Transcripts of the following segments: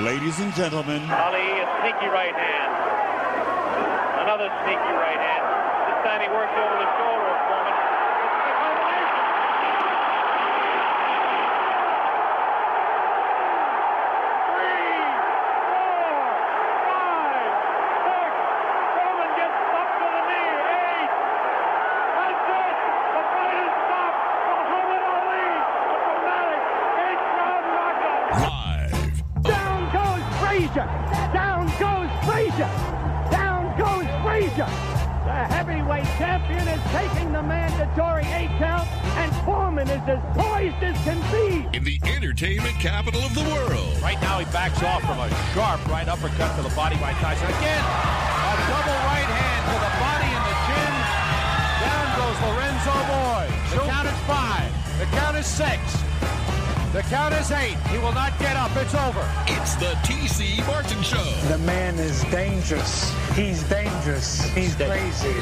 Ladies and gentlemen, Ali, a sneaky right hand. Another sneaky right hand. This time he works over the shoulder of Foreman. Heavyweight champion is taking the mandatory eight count, and Foreman is as poised as can be. in the entertainment capital of the world. Right now he backs off from a sharp right uppercut to the body by Tyson. Again, a double right hand to the body and the chin. Down goes Lorenzo Boyd. The count is five. The count is six. The count is eight. He will not get up. It's over. It's the TC Martin Show. The man is dangerous. He's dangerous. He's crazy.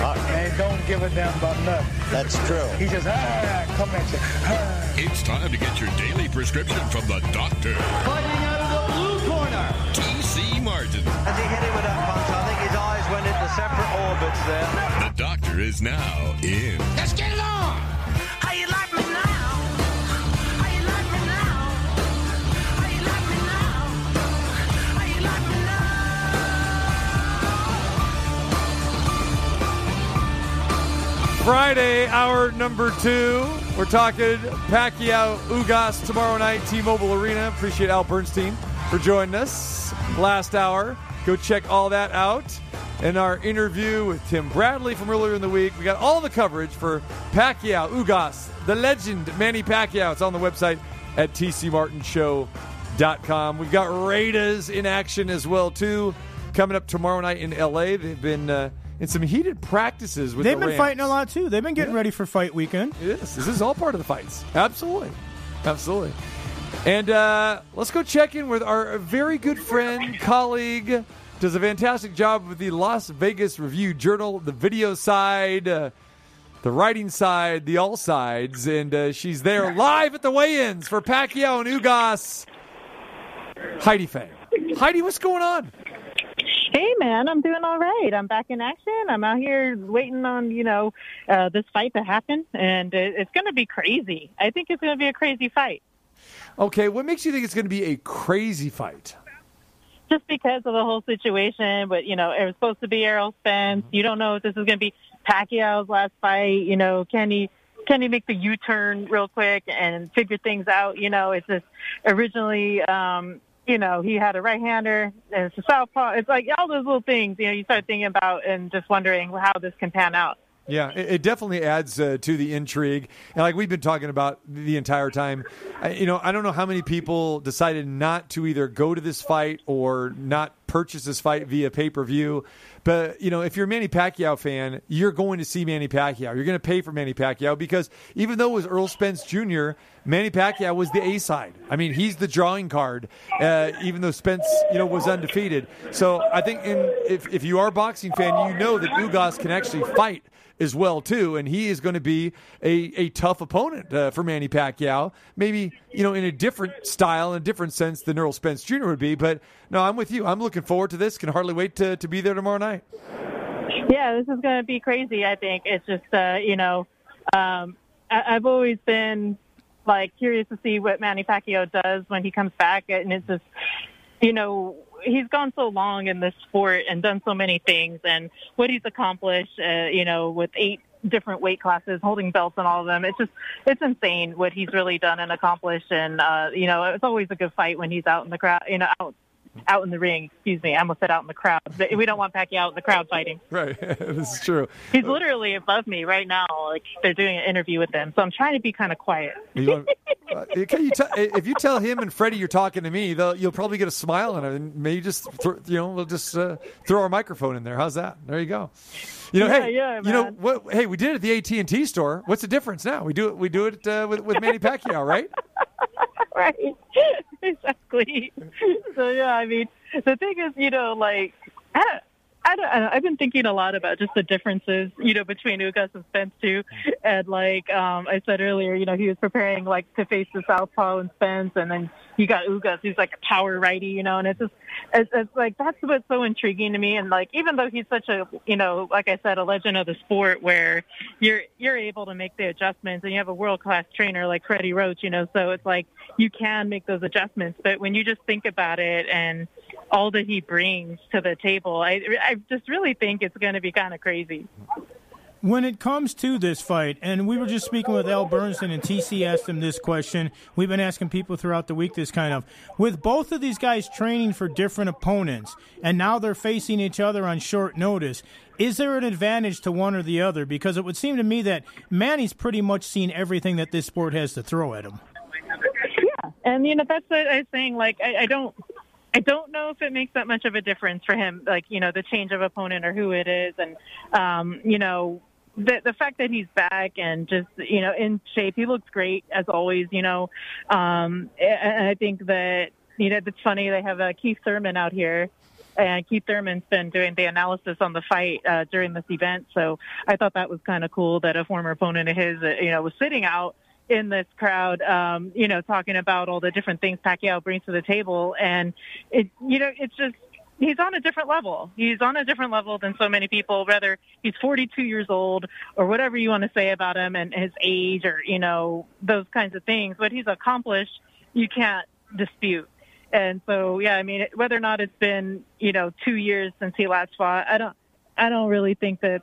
and don't give a damn about nothing. That's true. He just ah, come at you. Ah. It's time to get your daily prescription from the doctor, Fighting out of the blue corner. TC Martin. As he hit him with that punch, I think his eyes went into separate orbits there. The doctor is now in. Let's get it on. Friday, hour number two. We're talking Pacquiao Ugas tomorrow night, T-Mobile Arena. Appreciate Al Bernstein for joining us last hour. Go check all that out. And our interview with Tim Bradley from earlier in the week. We got all the coverage for Pacquiao Ugas, the legend Manny Pacquiao. It's on the website at tcmartinshow.com. We've got Raiders in action as well too, coming up tomorrow night in LA. They've been uh, in some heated practices with They've the been Rams. fighting a lot too. They've been getting Yeah. ready for fight weekend. It is. This is all part of the fights. Absolutely. Absolutely. And uh, let's go check in with our very good friend, colleague, does a fantastic job with the Las Vegas Review Journal, the video side, uh, the writing side, the all sides. And uh, she's there live at the weigh ins for Pacquiao and Ugas. Heidi Fang. Heidi, what's going on? Hey man, I'm doing all right. I'm back in action. I'm out here waiting on you know uh, this fight to happen, and it, it's going to be crazy. I think it's going to be a crazy fight, Okay, what makes you think it's going to be a crazy fight? just because of the whole situation. But you know, it was supposed to be Errol Spence. You don't know if this is going to be Pacquiao's last fight. You know, can he can he make the U-turn real quick and figure things out? You know, it's just originally. um you know, he had a right-hander, and it's a southpaw. It's like all those little things, you know, you start thinking about and just wondering how this can pan out. Yeah, it, it definitely adds uh, to the intrigue, and like we've been talking about the entire time, I, you know, I don't know how many people decided not to either go to this fight or not purchase this fight via pay per view. But you know, if you're a Manny Pacquiao fan, you're going to see Manny Pacquiao. You're going to pay for Manny Pacquiao because even though it was Errol Spence Jr., Manny Pacquiao was the A side. I mean, he's the drawing card, uh, even though Spence, you know, was undefeated. So I think in, if if you are a boxing fan, you know that Ugas can actually fight as well too, and he is going to be a, a tough opponent uh, for Manny Pacquiao. Maybe you know in a different style, in a different sense than Errol Spence Jr. would be. But no, I'm with you. I'm looking forward to this. Can hardly wait to, to be there tomorrow night. Yeah, this is going to be crazy. I think it's just, uh, you know, um, I- I've always been like curious to see what Manny Pacquiao does when he comes back, and it's just, you know, he's gone so long in this sport and done so many things, and what he's accomplished, uh, you know, with eight different weight classes, holding belts and all of them. It's just, it's insane what he's really done and accomplished. And, uh, you know, it's always a good fight when he's out in the crowd, you know, out, out in the ring. Excuse me. I almost said out in the crowd. But We don't want Pacquiao out in the crowd fighting. Right, this is true. He's literally above me right now. Like they're doing an interview with him, so I'm trying to be kind of quiet. You uh, can you tell- if you tell him and Freddie you're talking to me, you'll probably get a smile and maybe just thro- you know we'll just uh, throw our microphone in there. How's that? There you go. You know, Yeah, hey, yeah, you know what? Hey, we did it at the AT and T store. What's the difference now? We do it. We do it uh, with with Manny Pacquiao, right? right? exactly. So yeah, I mean, the thing is, you know, like I, I don't, I don't- I've been thinking a lot about just the differences, you know, between Ugas and Spence too. And like um, I said earlier, you know, he was preparing like to face the southpaw and Spence, and then you got Ugas, who's like a power righty, you know, and it's just it's, it's like that's what's so intriguing to me. And like even though he's such a, you know, like I said, a legend of the sport, where you're you're able to make the adjustments, and you have a world class trainer like Freddie Roach, you know, so it's like you can make those adjustments. But when you just think about it and all that he brings to the table, I I just really think it's going to be kind of crazy. When it comes to this fight, and we were just speaking with Al Bernstein, and TC asked him this question. We've been asking people throughout the week this kind of. With both of these guys training for different opponents, and now they're facing each other on short notice, is there an advantage to one or the other? Because it would seem to me that Manny's pretty much seen everything that this sport has to throw at him. Yeah, and you know that's what I was saying. Like I, I don't. I don't know if it makes that much of a difference for him, like, you know, the change of opponent or who it is. And, um, you know, the, the fact that he's back and just, you know, in shape, he looks great as always, you know. Um, and I think that, you know, it's funny. They have uh, Keith Thurman out here and Keith Thurman's been doing the analysis on the fight uh, during this event. So I thought that was kind of cool that a former opponent of his, uh, you know, was sitting out in this crowd, um, you know, talking about all the different things Pacquiao brings to the table. And it, you know, it's just, he's on a different level. He's on a different level than so many people, whether he's 42 years old or whatever you want to say about him and his age or, you know, those kinds of things. What he's accomplished, you can't dispute. And so, yeah, I mean, whether or not it's been, you know, two years since he last fought, I don't, I don't really think that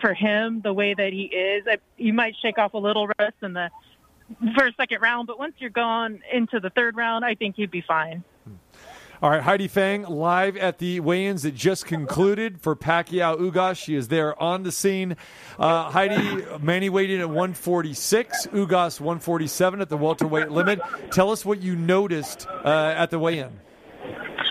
for him, the way that he is, I, you might shake off a little rust in the first, second round, but once you're gone into the third round, I think he'd be fine. All right, Heidi Fang live at the weigh-ins that just concluded for Pacquiao Ugas. She is there on the scene. Uh, Heidi, Manny weighed in at 146, Ugas 147 at the welterweight limit. Tell us what you noticed uh, at the weigh-in.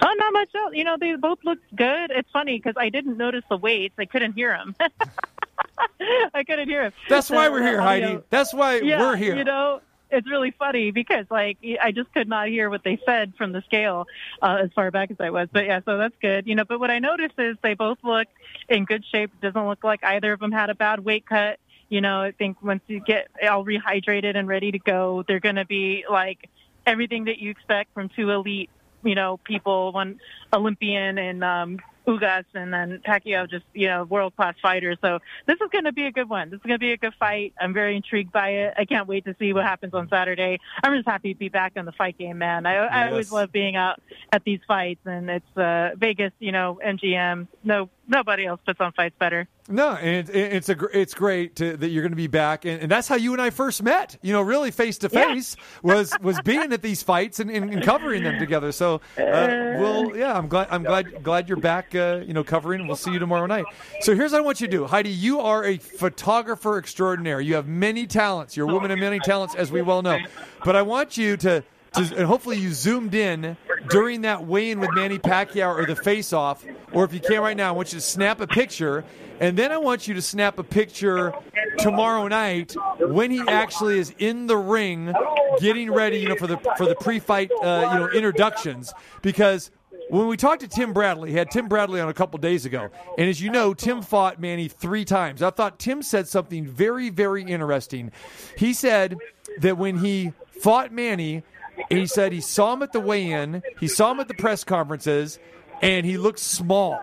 Oh, not much else. You know, they both looked good. It's funny because I didn't notice the weights. I couldn't hear him. I couldn't hear him. That's why we're here, uh, Heidi. That's why yeah, we're here. You know, it's really funny because like I just could not hear what they said from the scale uh, as far back as I was. But yeah, so that's good. You know, but what I noticed is they both look in good shape. It doesn't look like either of them had a bad weight cut. You know, I think once you get all rehydrated and ready to go, they're going to be like everything that you expect from two elite, you know, people, one Olympian and um, Ugas, and then Pacquiao, just you know, world class fighters. So this is going to be a good one. This is going to be a good fight. I'm very intrigued by it. I can't wait to see what happens on Saturday. I'm just happy to be back in the fight game, man. I, I always love being out at these fights, and it's uh, Vegas, you know, MGM. No, nobody else puts on fights better. No, and it, it's a it's great to, that you're going to be back, and, and that's how you and I first met. You know, really face to face was was being at these fights and, and, and covering them together. So, uh, well, yeah, I'm glad I'm glad glad you're back. Uh, you know, covering. We'll see you tomorrow night. So here's what I want you to do, Heidi. You are a photographer extraordinaire. You have many talents. You're a woman of many talents, as we well know. But I want you to. To, and hopefully you zoomed in during that weigh-in with Manny Pacquiao or the face-off, or if you can right now, I want you to snap a picture, and then I want you to snap a picture tomorrow night when he actually is in the ring, getting ready, you know, for the for the pre-fight, uh, you know, introductions. Because when we talked to Tim Bradley, he had Tim Bradley on a couple days ago, and as you know, Tim fought Manny three times. I thought Tim said something very, very interesting. He said that when he fought Manny, he said he saw him at the weigh-in, he saw him at the press conferences, and he looked small.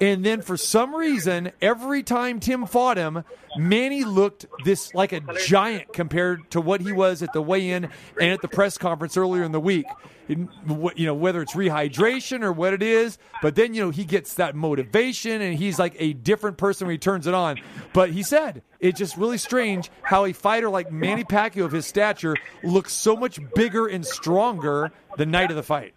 And then for some reason, every time Tim fought him, Manny looked this like a giant compared to what he was at the weigh-in and at the press conference earlier in the week. You know, whether it's rehydration or what it is, but then you know he gets that motivation and he's like a different person when he turns it on. But he said it's just really strange how a fighter like Manny Pacquiao of his stature looks so much bigger and stronger the night of the fight.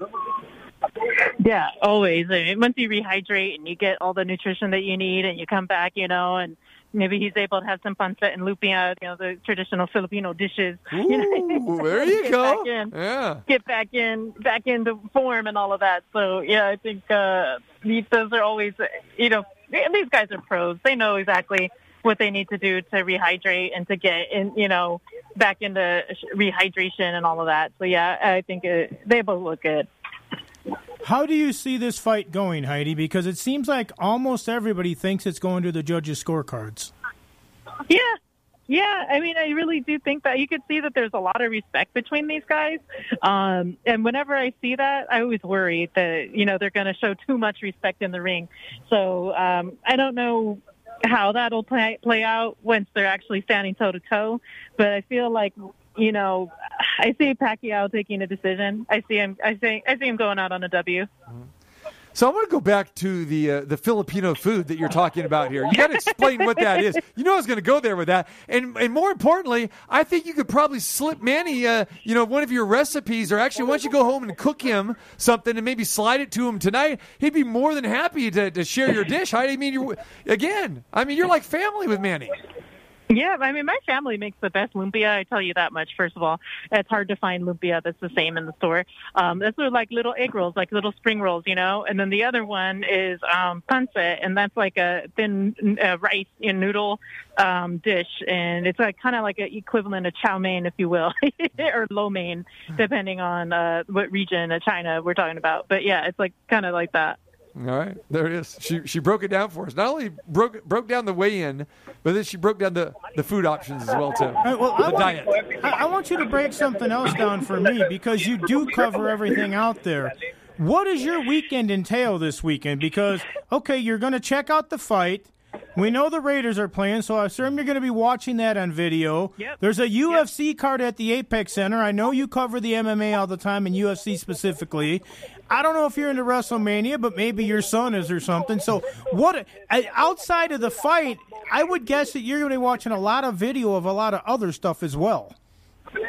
Yeah, always. I mean, once you rehydrate and you get all the nutrition that you need, and you come back, you know, and maybe he's able to have some pancit and lumpia, you know, the traditional Filipino dishes. you know, Ooh, there you get go. Back in, Yeah. Get back in, back into form and all of that. So yeah, I think uh, these those are always, you know, these guys are pros. They know exactly what they need to do to rehydrate and to get in, you know, back into rehydration and all of that. So yeah, I think uh, they both look good. How do you see this fight going, Heidi? Because it seems like almost everybody thinks it's going to the judges' scorecards. Yeah. Yeah, I mean, I really do think that you could see that there's a lot of respect between these guys. Um, and whenever I see that, I always worry that, you know, they're going to show too much respect in the ring. So um, I don't know how that'll play, play out once they're actually standing toe to toe. But I feel like, you know, I see Pacquiao taking a decision. I see him. I see. I see him going out on a W. So I want to go back to the uh, the Filipino food that you're talking about here. You got to explain what that is. You know I was going to go there with that, and and more importantly, I think you could probably slip Manny, uh, you know, one of your recipes, or actually, once you go home and cook him something, and maybe slide it to him tonight, he'd be more than happy to, to share your dish. I mean, you again, I mean, you're like family with Manny. Yeah, I mean, my family makes the best lumpia. I tell you that much. First of all, it's hard to find lumpia that's the same in the store. Um, those are like little egg rolls, like little spring rolls, you know. And then the other one is um, pancit, and that's like a thin uh, rice and noodle um, dish, and it's like kind of like an equivalent of chow mein, if you will, or lo mein, depending on uh, what region of China we're talking about. But yeah, it's like kind of like that. All right, there it is. She she broke it down for us. Not only broke broke down the weigh in, but then she broke down the, the food options as well too. All right, well, the I, diet. want, I, I want you to break something else down for me because you do cover everything out there. What does your weekend entail this weekend? Because okay, you're going to check out the fight. We know the Raiders are playing, so I assume you're going to be watching that on video. Yep. There's a UFC card at the Apex Center. I know you cover the MMA all the time and UFC specifically. I don't know if you're into WrestleMania, but maybe your son is or something. So, what outside of the fight, I would guess that you're going to be watching a lot of video of a lot of other stuff as well.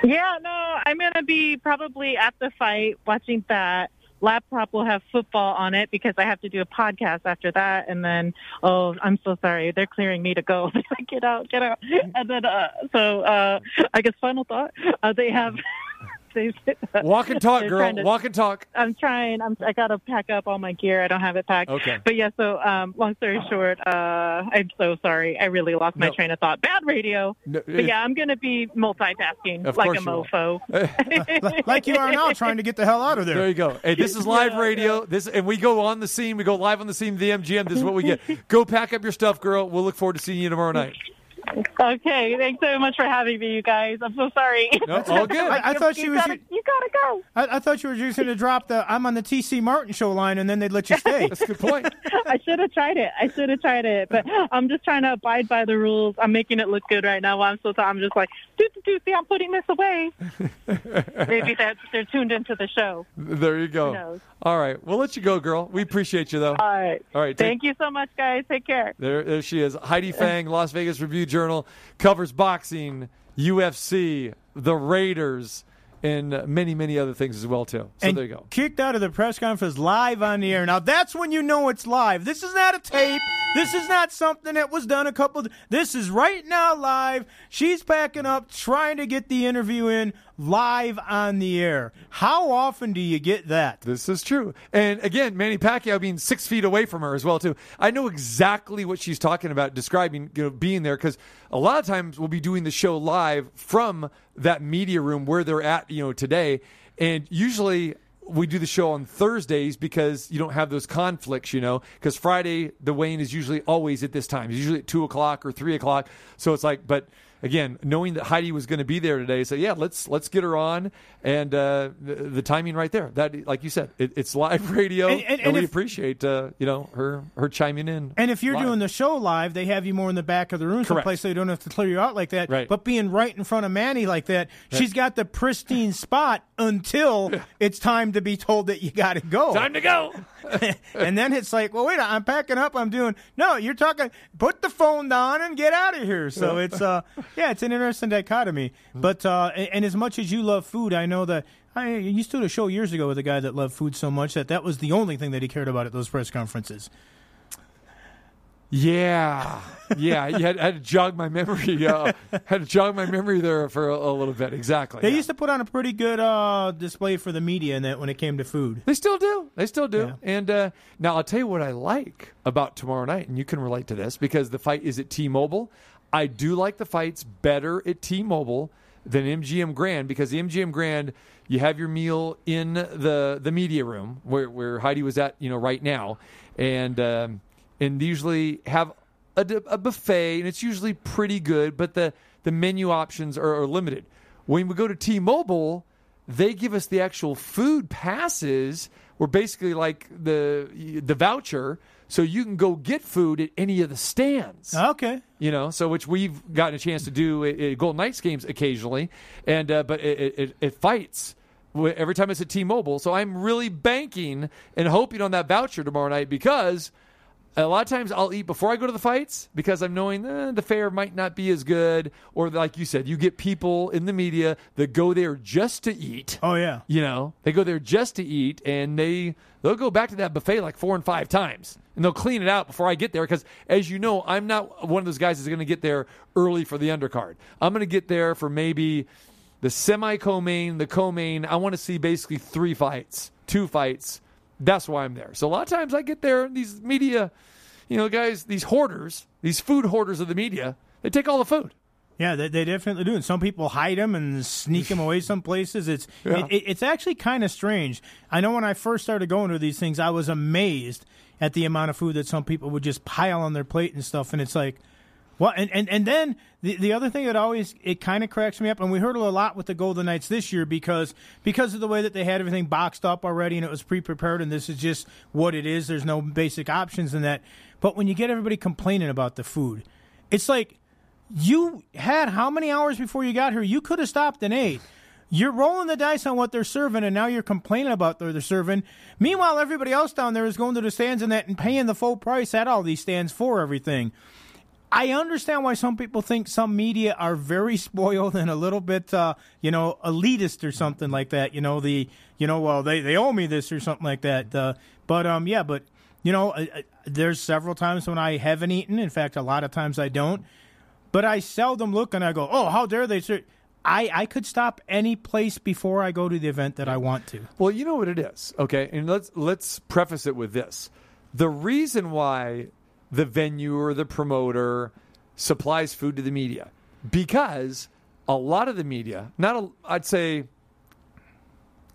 Yeah, no, I'm going to be probably at the fight watching that. Laptop will have football on it because I have to do a podcast after that. And then, oh, I'm so sorry. They're clearing me to go. Get out, get out. And then, uh, so uh, I guess final thought, uh, they have. They, Walk and talk, girl. to- Walk and talk. I'm trying. I'm. I gotta pack up all my gear. I don't have it packed. Okay. But yeah. So, um, long story short, uh, I'm so sorry. I really lost my train of thought. Bad radio. No, but yeah, I'm gonna be multitasking like a mofo. Like you are now, trying to get the hell out of there. There you go. Hey, this is live Yeah, radio. This and we go on the scene. We go live on the scene the MGM. This is what we get. Go pack up your stuff, girl. We'll look forward to seeing you tomorrow night. Okay. Thanks so much for having me, you guys. I'm so sorry. No, all good. I, I thought she you was. Gotta, you gotta go. I, I thought you were just going to drop the "I'm on the TC Martin show" line, and then they'd let you stay. That's a good point. I should have tried it. I should have tried it, but I'm just trying to abide by the rules. I'm making it look good right now. While I'm so tired. I'm just like, do do do. See, I'm putting this away. Maybe they're they're tuned into the show. There you go. Who knows? All right. We'll let you go, girl. We appreciate you, though. All right. All right. take- Thank you so much, guys. Take care. There, there she is. Heidi Fang, Las Vegas Review Journal, covers boxing, UFC, the Raiders, and many, many other things as well, too. So and there you go. kicked out of the press conference live on the air. Now that's when you know it's live. This is not a tape. This is not something that was done a couple. this is right now live. She's packing up, trying to get the interview in live on the air. How often do you get that? This is true. And again, Manny Pacquiao being six feet away from her as well, too. I know exactly what she's talking about, describing you know, being there, because a lot of times we'll be doing the show live from that media room where they're at, you know, today. And usually we do the show on Thursdays because you don't have those conflicts, you know, because Friday, the weigh-in is usually always at this time. It's usually at two o'clock or three o'clock. So it's like, but again, knowing that Heidi was going to be there today, so yeah, let's let's get her on, and uh, the, the timing right there. That, like you said, it, it's live radio, And- and, and- and we if- appreciate uh, you know her her chiming in. And if you're live. doing the show live, they have you more in the back of the room, Correct. someplace so you don't have to clear you out like that. Right. But being right in front of Manny like that, she's got the pristine spot until it's time to be told that you got to go. time to go. and then it's like, well, wait, I'm packing up. I'm doing no. You're talking. Put the phone down and get out of here. So it's uh, yeah, it's an interesting dichotomy. But uh, and, as much as you love food, I know that I used to do a show years ago with a guy that loved food so much that that was the only thing that he cared about at those press conferences. Yeah, yeah. You had, had to jog my memory. Uh, had to jog my memory there for a, a little bit. Exactly. They yeah. used to put on a pretty good uh, display for the media in that when it came to food. They still do. They still do. Yeah. And uh, now I'll tell you what I like about tomorrow night, and you can relate to this because the fight is at T-Mobile. I do like the fights better at T-Mobile than MGM Grand because MGM Grand, you have your meal in the the media room where, where Heidi was at, you know, right now, and um, and usually have a buffet, and it's usually pretty good, but the the menu options are, are limited. When we go to T-Mobile, they give us the actual food passes. We're basically like the the voucher, so you can go get food at any of the stands. Okay. You know, so which we've gotten a chance to do at, at Golden Knights games occasionally, and uh, but it, it, it fights every time it's at T-Mobile. So I'm really banking and hoping on that voucher tomorrow night because a lot of times I'll eat before I go to the fights because I'm knowing eh, the fare might not be as good, or like you said, you get people in the media that go there just to eat. Oh yeah. You know, they go there just to eat, and they they'll go back to that buffet like four and five times, and they'll clean it out before I get there. Because as you know, I'm not one of those guys that's going to get there early for the undercard. I'm going to get there for maybe the semi co-main, the co-main. I want to see basically three fights, two fights. That's why I'm there. So a lot of times I get there, and these media, you know, guys, these hoarders, these food hoarders of the media, they take all the food. Yeah, they, they definitely do. And some people hide them and sneak them away some places. It's Yeah. it, it, it's actually kind of strange. I know when I first started going to these things, I was amazed at the amount of food that some people would just pile on their plate and stuff. And it's like, what? And and, and then the the other thing that always it kind of cracks me up, and we heard a lot with the Golden Knights this year because because of the way that they had everything boxed up already and it was pre prepared, and this is just what it is. There's no basic options in that. But when you get everybody complaining about the food, it's like you had how many hours before you got here? You could have stopped and ate. You're rolling the dice on what they're serving, and now you're complaining about what they're serving. Meanwhile, everybody else down there is going to the stands and that and paying the full price at all these stands for everything. I understand why some people think some media are very spoiled and a little bit, uh, you know, elitist or something like that. You know, the, you know, well, they, they owe me this or something like that. Uh, but um, yeah, but you know, there's several times when I haven't eaten. In fact, a lot of times I don't. But I seldom look and I go, oh, how dare they? Ser-? I I could stop any place before I go to the event that I want to. Well, you know what it is, okay? And let's let's preface it with this. The reason why the venue or the promoter supplies food to the media because a lot of the media, not a, I'd say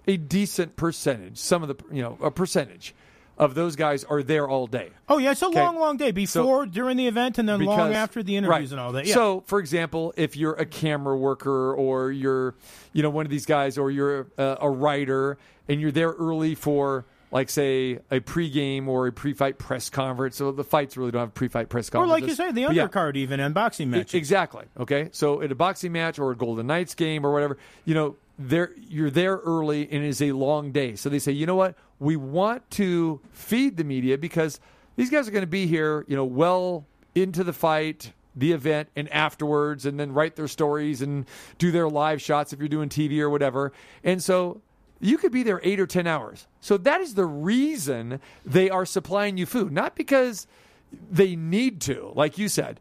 a decent percentage, some of the, you know, a percentage of those guys are there all day. Oh yeah, it's a Okay. long, long day before, during the event, and then long after the interviews right. and all that. Yeah. So, for example, if you're a camera worker or you're, you know, one of these guys, or you're a, a writer and you're there early for, like, say, a pregame or a pre-fight press conference. So the fights really don't have pre-fight press conference. or like you say, the But yeah. undercard even and boxing matches. Exactly. Okay. So at a boxing match or a Golden Knights game or whatever, you know, there you're there early and it is a long day. So they say, you know what? We want to feed the media because these guys are going to be here, you know, well into the fight, the event, and afterwards, and then write their stories and do their live shots if you're doing TV or whatever. And so you could be there eight or 10 hours. So that is the reason they are supplying you food, not because they need to, like you said,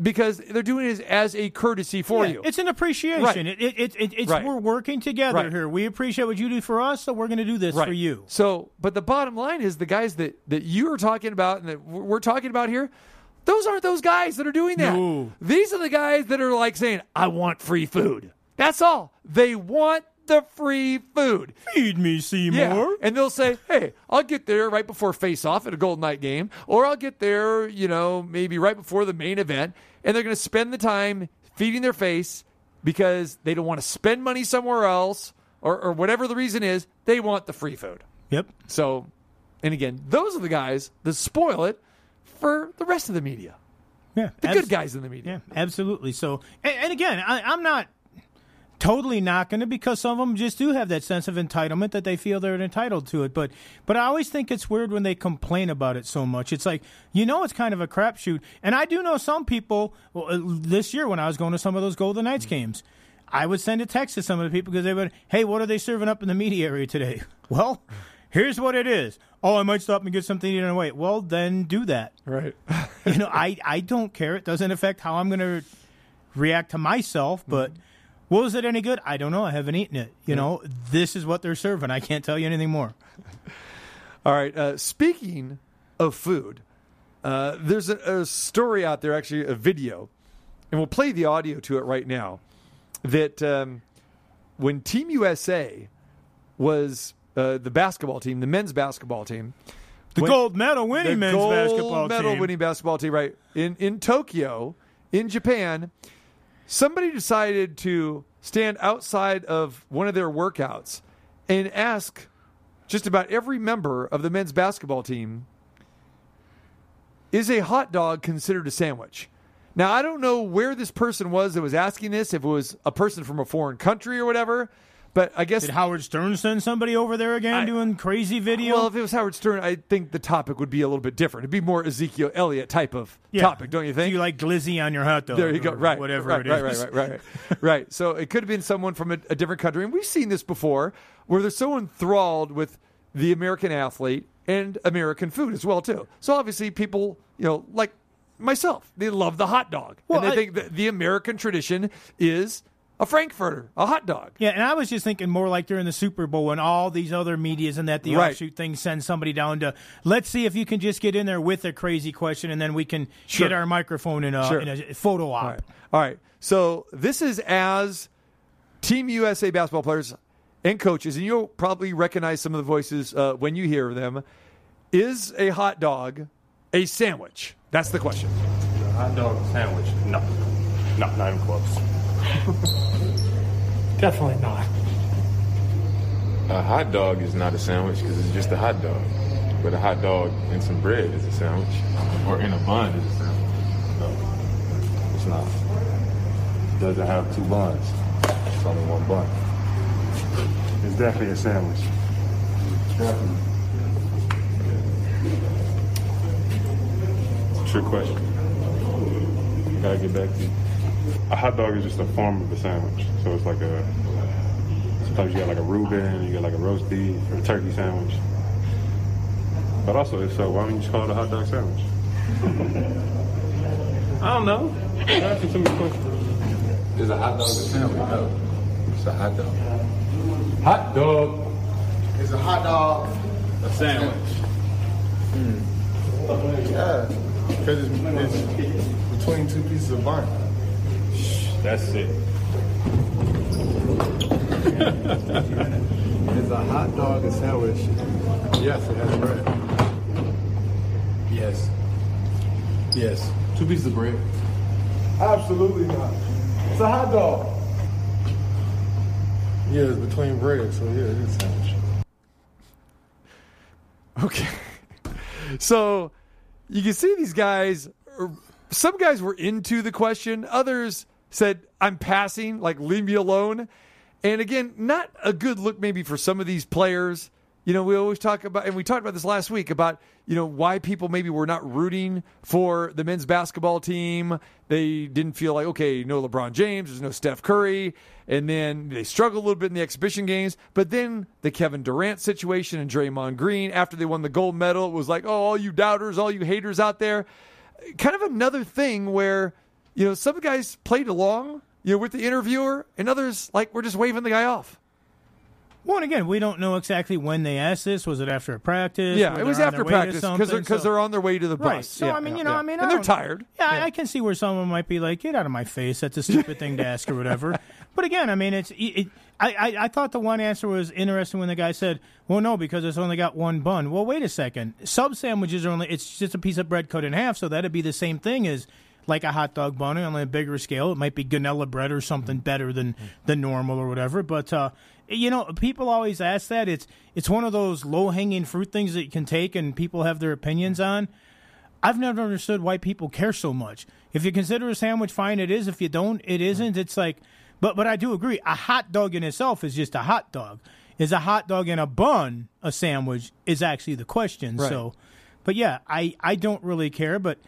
because they're doing it as a courtesy for Yeah, you. It's an appreciation. Right. It, it, it, it, it's Right. we're working together Right. here. We appreciate what you do for us, so we're going to do this for you. So, but the bottom line is the guys that, that you are talking about and that we're talking about here, those aren't those guys that are doing that. No. These are the guys that are like saying, I want free food. That's all. They want the free food. Feed me, Seymour. Yeah. And they'll say, hey, I'll get there right before face off at a Golden Knight game, or I'll get there, you know, maybe right before the main event. And they're going to spend the time feeding their face because they don't want to spend money somewhere else or, or whatever the reason is. They want the free food. Yep. So, and again, those are the guys that spoil it for the rest of the media. Yeah. The abs- good guys in the media. Yeah, absolutely. So, and, and again, I, I'm not totally not going to because some of them just do have that sense of entitlement that they feel they're entitled to it. But, but I always think it's weird when they complain about it so much. It's like you know, it's kind of a crapshoot. And I do know some people. Well, uh, this year when I was going to some of those Golden Knights games. I would send a text to some of the people because they would, hey, what are they serving up in the media area today? Well, here's what it is. Oh, I might stop and get something to eat on the way. Well, then do that. Right. you know, I, I don't care. It doesn't affect how I'm going to react to myself, but was it any good? I don't know. I haven't eaten it. You know, this is what they're serving. I can't tell you anything more. All right. Uh, speaking of food, uh, there's a, a story out there, actually, a video, and we'll play the audio to it right now. that um, when Team USA was uh, the basketball team, the men's basketball team, The when- gold medal winning the men's gold basketball medal team. winning basketball team, right? In in Tokyo, in Japan, somebody decided to stand outside of one of their workouts and ask just about every member of the men's basketball team is a hot dog considered a sandwich? Now, I don't know where this person was that was asking this, if it was a person from a foreign country or whatever, but I guess. Did Howard Stern send somebody over there again doing crazy video? Well, if it was Howard Stern, I think the topic would be a little bit different. It'd be more Ezekiel Elliott type of Yeah. topic, don't you think? You like glizzy on your hot dog? There you go. Right. Whatever right, it right, is. Right, right, right, right. right. So it could have been someone from a, a different country. And we've seen this before where they're so enthralled with the American athlete and American food as well, too. So obviously people, you know, like myself, they love the hot dog. Well, and they I- think that the American tradition is a Frankfurter, a hot dog. Yeah, and I was just thinking more like during the Super Bowl and all these other medias and that the Right. offshoot thing sends somebody down to let's see if you can just get in there with a crazy question and then we can Sure. get our microphone in a, Sure. in a photo op. All right. All right. So this is as Team USA basketball players and coaches, and you'll probably recognize some of the voices uh, when you hear them. Is a hot dog a sandwich? That's the question. Hot dog sandwich? No. No, not even close. Definitely not. A hot dog is not a sandwich because it's just a hot dog. But a hot dog and some bread is a sandwich. Or in a bun is a sandwich. No, it's not. It doesn't have two buns. It's only one bun. It's definitely a sandwich. Definitely. Trick question. Gotta get back to you. A hot dog is just a form of a sandwich. So it's like a. Sometimes you got like a Reuben, you got like a roast beef or a turkey sandwich. But also, if so, why don't you just call it a hot dog sandwich? I don't know. You're asking too many questions. Is a hot dog a sandwich? No. It's a hot dog. Hot dog. Is a hot dog A sandwich. Hmm. Yeah, because it's, it's between two pieces of bun. That's it. it. Is a hot dog a sandwich? Yes, it has bread. Yes. Yes. Two pieces of bread. Absolutely not. It's a hot dog. Yeah, it's between bread, so yeah, it's a sandwich. Okay. So you can see these guys, er, some guys were into the question, others said, I'm passing, like, leave me alone. And again, not a good look maybe for some of these players. You know, we always talk about, and we talked about this last week about, you know, why people maybe were not rooting for the men's basketball team. They didn't feel like, okay, no LeBron James, there's no Steph Curry. And then they struggled a little bit in the exhibition games. But then the Kevin Durant situation and Draymond Green, after they won the gold medal, it was like, oh, all you doubters, all you haters out there. Kind of another thing where, you know, some guys played along, you know, with the interviewer, and others, like, we're just waving the guy off. Well, and again, we don't know exactly when they asked this. Was it after a practice? Yeah, Were it was after their way to practice because they're, So- they're on their way to the bus. Right. So Yeah, I mean, yeah, you know, yeah. I mean, and I they're don't- tired. Yeah, I I can see where someone might be like, "Get out of my face! That's a stupid thing to ask or whatever." But again, I mean, it's. It, it, I, I I thought the one answer was interesting when the guy said, "Well, no, because it's only got one bun." Well, wait a second. Sub sandwiches are only. It's just a piece of bread cut in half, so that'd be the same thing as. Like a hot dog bun on a bigger scale, it might be ganella bread or something better than than normal or whatever. But uh, you know, people always ask that. It's it's one of those low hanging fruit things that you can take and people have their opinions on. I've never understood why people care so much. If you consider a sandwich fine, it is. If you don't, it isn't. It's like, but but I do agree. A hot dog in itself is just a hot dog. Is a hot dog in a bun a sandwich? Is actually the question. Right. So, but yeah, I I don't really care. But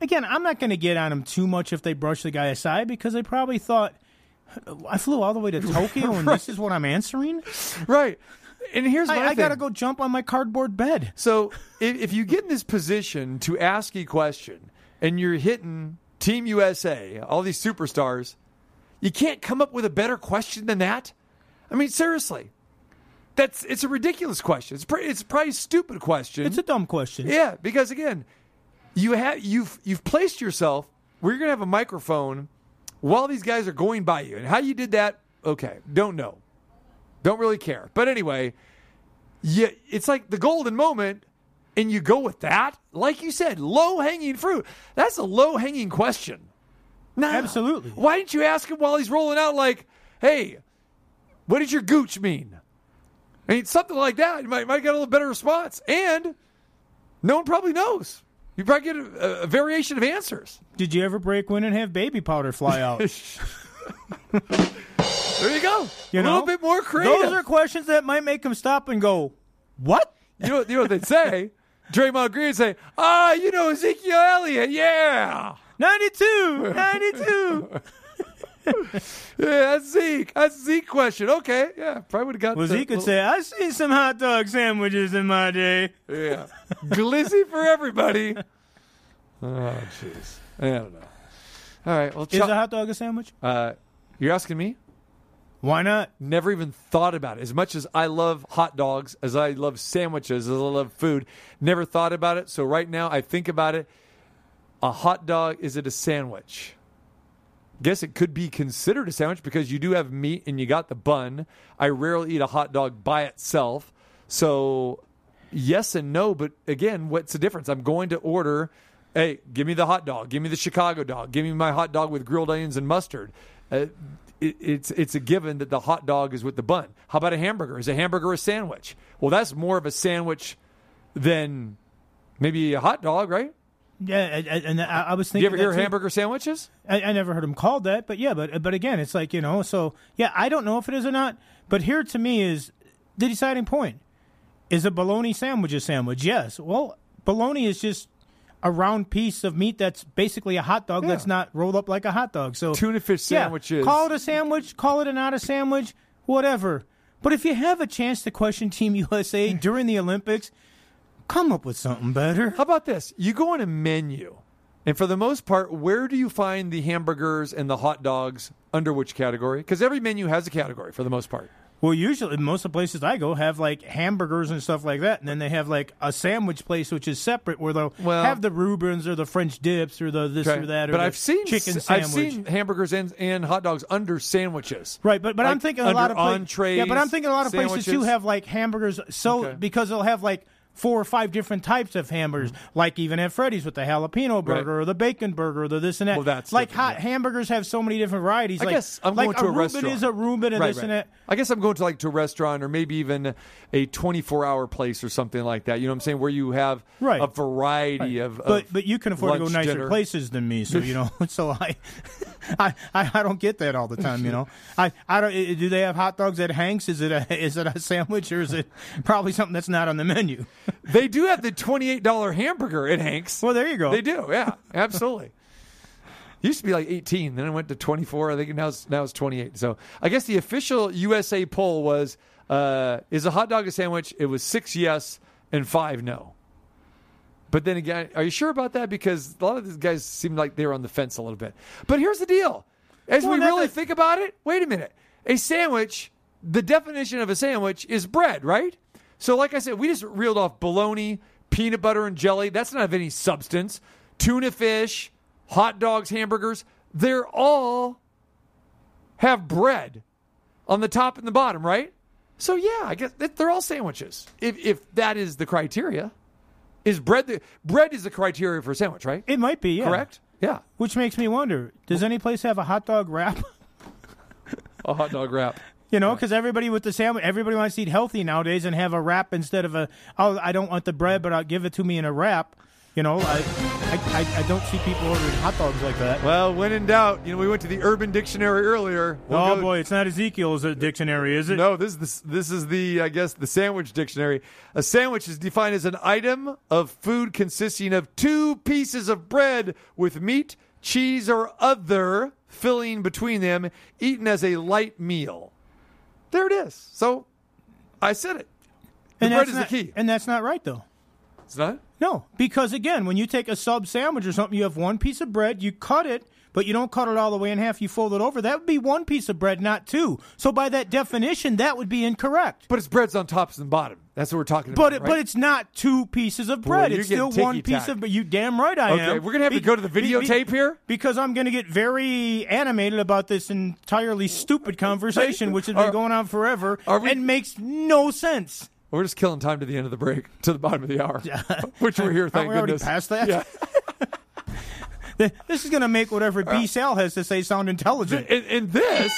again, I'm not going to get on them too much if they brush the guy aside because they probably thought I flew all the way to Tokyo and this is what I'm answering. Right. And here's my I, I got to go jump on my cardboard bed. So if, if you get in this position to ask a question and you're hitting Team USA, all these superstars, you can't come up with a better question than that. I mean, seriously, that's it's a ridiculous question. It's pretty, it's probably a stupid question. It's a dumb question. Yeah, because again, you have you've you've placed yourself where you're going to have a microphone while these guys are going by you. And how you did that, okay, don't know. Don't really care. But anyway, yeah, it's like the golden moment, and you go with that. Like you said, low hanging fruit. That's a low hanging question. No, Absolutely. Why didn't you ask him while he's rolling out? Like, hey, what does your gooch mean? I mean, something like that. You might, might get a little better response. And no one probably knows. You probably get a, a variation of answers. Did you ever break wind and have baby powder fly out? There you go. You a know? little bit more creative. Those are questions that might make them stop and go, "What?" You know, you know what they'd say? Draymond Green say, "Ah, you know Ezekiel Elliott, yeah, 92, 92. yeah, that's Zeke. That's Zeke question. Okay, yeah, probably would have got. Well, the- Zeke could say, "I seen some hot dog sandwiches in my day." Yeah, glizzy for everybody. Oh, jeez. I don't know. All right. Well, Is a hot dog a sandwich? Uh, you're asking me? Why not? Never even thought about it. As much as I love hot dogs, as I love sandwiches, as I love food, never thought about it. So right now, I think about it. A hot dog is it a sandwich? Guess it could be considered a sandwich because you do have meat and you got the bun. I rarely eat a hot dog by itself. So yes and no, but again, what's the difference? I'm going to order, hey, give me the hot dog, give me the Chicago dog, give me my hot dog with grilled onions and mustard. Uh, it, it's it's a given that the hot dog is with the bun. How about a hamburger? Is a hamburger a sandwich? Well, that's more of a sandwich than maybe a hot dog, right? Yeah, and- and I, I was thinking. you ever hear too. hamburger sandwiches? I, I never heard them called that, but yeah, but but again, it's like you know, so yeah, I don't know if it is or not. But here to me is the deciding point: is a bologna sandwich a sandwich? Yes. Well, bologna is just a round piece of meat that's basically a hot dog that's not rolled up like a hot dog. So Tuna fish yeah, sandwiches. call it a sandwich, call it a not a sandwich, whatever. But if you have a chance to question Team USA during the Olympics, come up with something better. How about this? You go on a menu, and for the most part, where do you find the hamburgers and the hot dogs under which category? Because every menu has a category for the most part. Well, usually most of the places I go have like hamburgers and stuff like that, and then they have like a sandwich place which is separate where they'll Well- have the Reubens or the French dips or the this Okay. or that. Or but the I've seen chicken I've seen hamburgers and, and hot dogs under sandwiches. Right, but but I'm thinking a lot of under pla- entrees. Yeah, but I'm thinking a lot of places too have like hamburgers. So Okay. because they'll have like four or five different types of hamburgers, mm-hmm. like even at Freddy's with the jalapeno burger or the bacon burger or the this and that. Well, that's like hot hamburgers have so many different varieties. I like, guess I'm like going to a, Reuben restaurant. is a Reuben and Right, this right. and that. I guess I'm going to like to a restaurant or maybe even a 24 hour place or something like that. You know what I'm saying? Where you have Right. a variety of, but of but you can afford to go nicer dinner. places than me, so you know. So I, I, I I don't get that all the time. You know, I I don't. Do they have hot dogs at Hanks? Is it a is it a sandwich or is it probably something that's not on the menu? They do have the $28 hamburger at Hanks. Well, there you go. They do, yeah, absolutely. Used to be like 18, then it went to 24. I think now it's, now it's 28. So I guess the official USA poll was uh, is a hot dog a sandwich? It was six yes and five no. But then again, are you sure about that? Because a lot of these guys seem like they were on the fence a little bit. But here's the deal: as Well, we really that- think about it, wait a minute. A sandwich, the definition of a sandwich is bread, right? So, like I said, we just reeled off bologna, peanut butter and jelly. That's not of any substance. Tuna fish, hot dogs, hamburgers. They're all have bread on the top and the bottom, right? So yeah, I guess they're all sandwiches. If if that is the criteria, is bread the bread is the criteria for a sandwich, right? It might be, yeah. Correct. Yeah, Which makes me wonder: Does any place have a hot dog wrap? a hot dog wrap. You know, because everybody with the sandwich, everybody wants to eat healthy nowadays and have a wrap instead of a. Oh, I don't want the bread, but I'll give it to me in a wrap. You know, I, I, I, I don't see people ordering hot dogs like that. Well, when in doubt, you know, we went to the Urban Dictionary earlier. We'll oh go- boy, it's not Ezekiel's uh, dictionary, is it? No, this is the, this is the I guess the sandwich dictionary. A sandwich is defined as an item of food consisting of two pieces of bread with meat, cheese, or other filling between them, eaten as a light meal. There it is. So, I said it. The and bread is not, the key. and that's not right though. It's not. No, because again, when you take a sub sandwich or something, you have one piece of bread, you cut it, but you don't cut it all the way in half. You fold it over. That would be one piece of bread, not two. So by that definition, that would be incorrect. But it's bread's on top and bottom. That's what we're talking But about. it, right? but it's not two pieces of bread. you're it's still one piece ticky-tack. of. But you damn right I Okay, am. Okay, we're gonna have to go to the videotape here? because I'm going to get very animated about this entirely stupid conversation, which has been Are- going on forever we- and makes no sense. We're just killing time to the end of the break, to the bottom of the hour, Yeah. which we're here. Aren't Thank we already goodness. past that? Yeah. This is going to make whatever B. Uh, Sal has to say sound intelligent. and, and this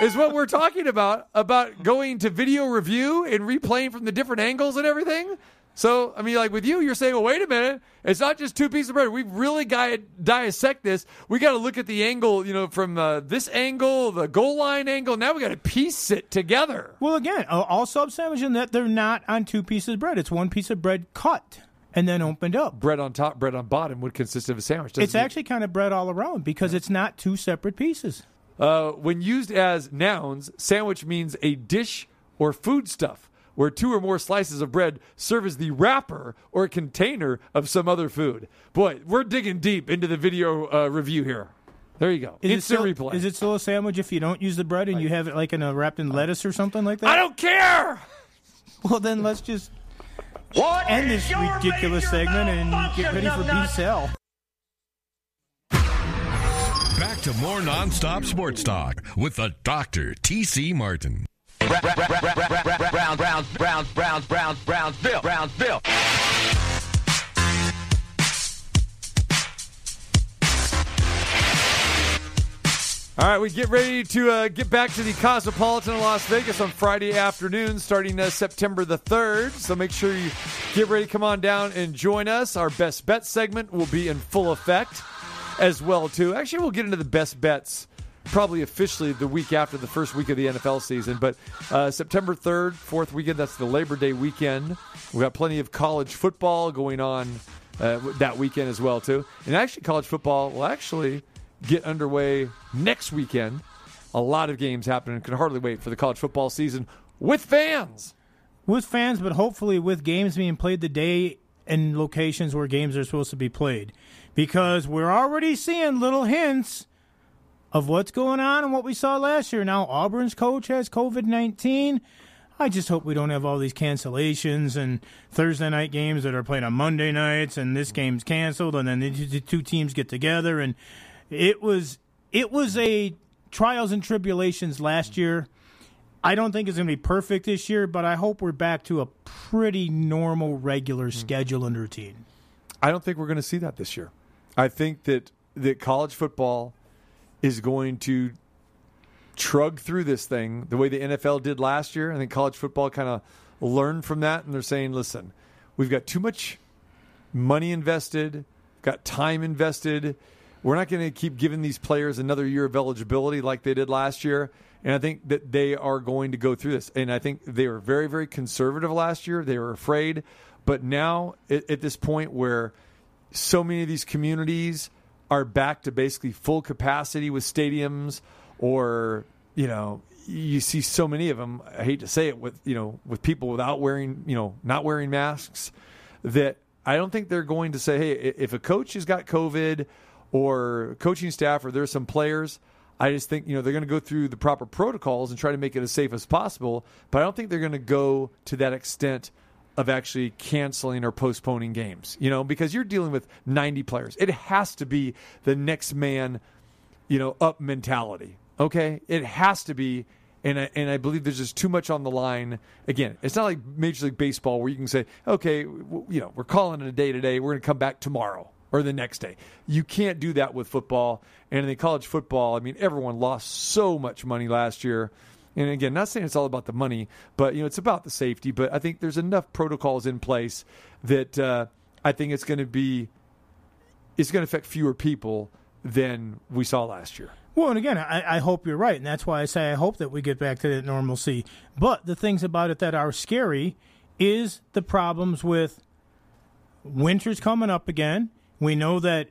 is what we're talking about about going to video review and replaying from the different angles and everything. So, I mean, like with you, you're saying, well, wait a minute. It's not just two pieces of bread. We've really got to dissect this. We got to look at the angle, you know, from uh, this angle, the goal line angle. Now we got to piece it together. Well, again, all sub sandwich in that they're not on two pieces of bread. It's one piece of bread cut and then opened up. Bread on top, bread on bottom would consist of a sandwich. It's it? actually kind of bread all around because it's not two separate pieces. Uh, when used as nouns, sandwich means a dish or foodstuff where two or more slices of bread serve as the wrapper or container of some other food. Boy, we're digging deep into the video uh, review here. There you go. Is Instant it still, replay. Is it still a sandwich if you don't use the bread and you have it like in a wrapped in lettuce or something like that? I don't care. Well, then let's just what end this ridiculous segment and get ready for B Sal. Back to more nonstop sports talk with the Doctor T.C. Martin. Browns, Browns, Browns, Browns, Browns, Brownsville, Brownsville. All right, we get ready to uh, get back to the Cosmopolitan of Las Vegas on Friday afternoon, starting uh, September the 3rd. So make sure you get ready come on down and join us. Our best bet segment will be in full effect as well, too. Actually, we'll get into the best bets probably officially the week after the first week of the NFL season. But uh, September 3rd, fourth weekend, that's the Labor Day weekend. We've got plenty of college football going on uh, that weekend as well, too. And actually, college football will actually get underway next weekend. A lot of games happening. Can hardly wait for the college football season with fans. With fans, but hopefully with games being played the day and locations where games are supposed to be played. Because we're already seeing little hints of what's going on and what we saw last year. Now, Auburn's coach has COVID 19. I just hope we don't have all these cancellations and Thursday night games that are played on Monday nights, and this game's canceled, and then the the two teams get together. And it was it was a trials and tribulations last year. I don't think it's going to be perfect this year, but I hope we're back to a pretty normal, regular hmm. schedule and routine. I don't think we're going to see that this year. I think that that college football is going to trug through this thing the way the NFL did last year. I think college football kind of learned from that, and they're saying, "Listen, we've got too much money invested, got time invested. We're not going to keep giving these players another year of eligibility like they did last year." And I think that they are going to go through this. And I think they were very, very conservative last year. They were afraid. But now, at, at this point where so many of these communities are back to basically full capacity with stadiums or you know you see so many of them i hate to say it with you know with people without wearing you know not wearing masks that i don't think they're going to say hey if a coach has got covid or coaching staff or there's some players i just think you know they're going to go through the proper protocols and try to make it as safe as possible but i don't think they're going to go to that extent of actually canceling or postponing games, you know, because you're dealing with 90 players. It has to be the next man, you know, up mentality. Okay? It has to be and I, and I believe there's just too much on the line. Again, it's not like Major League Baseball where you can say, okay, w- you know, we're calling it a day today. We're going to come back tomorrow or the next day. You can't do that with football. And in college football, I mean, everyone lost so much money last year. And again, not saying it's all about the money, but you know, it's about the safety. But I think there's enough protocols in place that uh, I think it's going to be it's going to affect fewer people than we saw last year. Well, and again, I, I hope you're right, and that's why I say I hope that we get back to that normalcy. But the things about it that are scary is the problems with winter's coming up again. We know that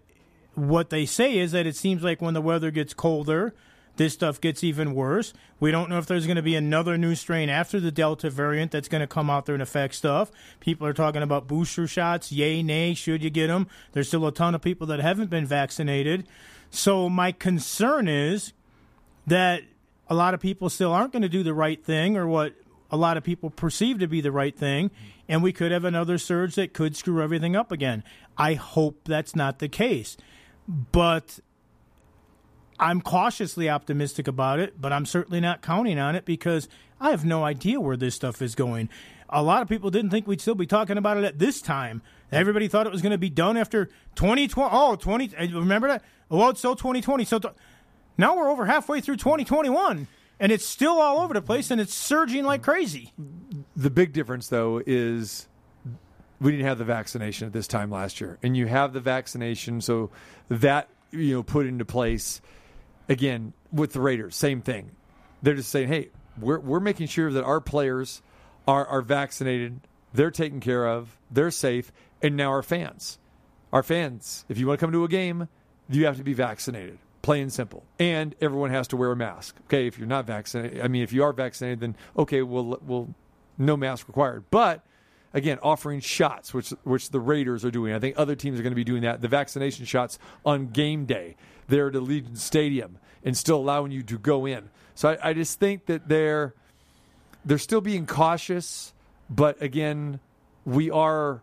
what they say is that it seems like when the weather gets colder, this stuff gets even worse. We don't know if there's going to be another new strain after the Delta variant that's going to come out there and affect stuff. People are talking about booster shots, yay, nay, should you get them? There's still a ton of people that haven't been vaccinated. So my concern is that a lot of people still aren't going to do the right thing or what a lot of people perceive to be the right thing, and we could have another surge that could screw everything up again. I hope that's not the case. But I'm cautiously optimistic about it, but I'm certainly not counting on it because I have no idea where this stuff is going. A lot of people didn't think we'd still be talking about it at this time. Everybody thought it was going to be done after 2020. Oh, 20. Eh, remember that? Well, it's so 2020. So now we're over halfway through 2021, and it's still all over the place, and it's surging like crazy. The big difference, though, is we didn't have the vaccination at this time last year, and you have the vaccination, so that you know put into place again with the Raiders. Same thing. They're just saying, hey, we're we're making sure that our players are are vaccinated, they're taken care of, they're safe, and now our fans, our fans, if you want to come to a game, you have to be vaccinated. Plain and simple. And everyone has to wear a mask. Okay, if you're not vaccinated, I mean, if you are vaccinated, then okay, we'll, we'll no mask required. But again, offering shots, which which the Raiders are doing. I think other teams are going to be doing that. The vaccination shots on game day there at Allegiant Stadium and still allowing you to go in. So I, I just think that they're they're still being cautious, but again, we are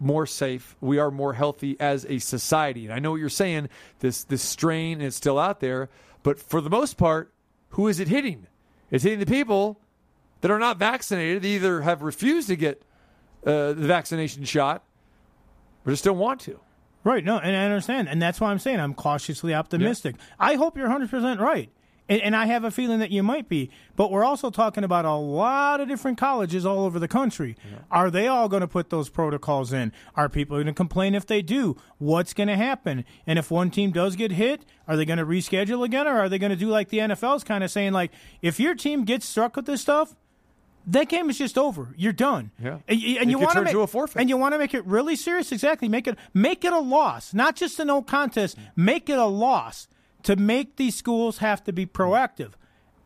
more safe. We are more healthy as a society. And I know what you're saying. This this strain is still out there, but for the most part, who is it hitting? It's hitting the people that are not vaccinated. They either have refused to get uh, the vaccination shot, or just don't want to. Right. No, and I understand, and that's why I'm saying I'm cautiously optimistic. I hope you're 100 percent right, and, and I have a feeling that you might be. But we're also talking about a lot of different colleges all over the country. Are they all going to put those protocols in? Are people going to complain if they do? What's going to happen? And if one team does get hit, are they going to reschedule again, or are they going to do like the NFL's kind of saying, like, if your team gets struck with this stuff, that game is just over. You're done. Yeah. And, and you want turn make to a forfeit. and you want to make it really serious. Exactly. Make it make it a loss, not just a no contest. Make it a loss to make these schools have to be proactive.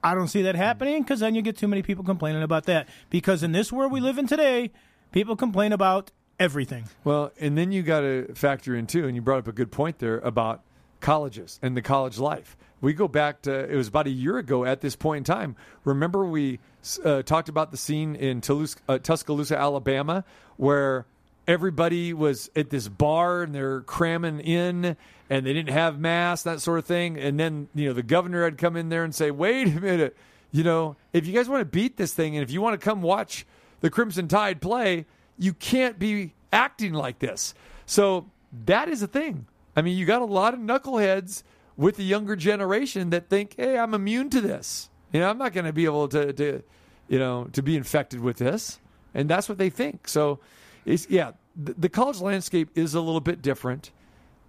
I don't see that happening because then you get too many people complaining about that. Because in this world we live in today, people complain about everything. Well, and then you got to factor in too, and you brought up a good point there about colleges and the college life. We go back to it was about a year ago at this point in time. Remember we uh, talked about the scene in Toulouse, uh, Tuscaloosa, Alabama, where everybody was at this bar and they're cramming in and they didn't have masks, that sort of thing. And then you know the governor had come in there and say, "Wait a minute, you know, if you guys want to beat this thing and if you want to come watch the Crimson Tide play, you can't be acting like this." So that is a thing. I mean, you got a lot of knuckleheads with the younger generation that think, "Hey, I'm immune to this. You know, I'm not going to be able to, to, you know, to be infected with this," and that's what they think. So, it's yeah, the, the college landscape is a little bit different,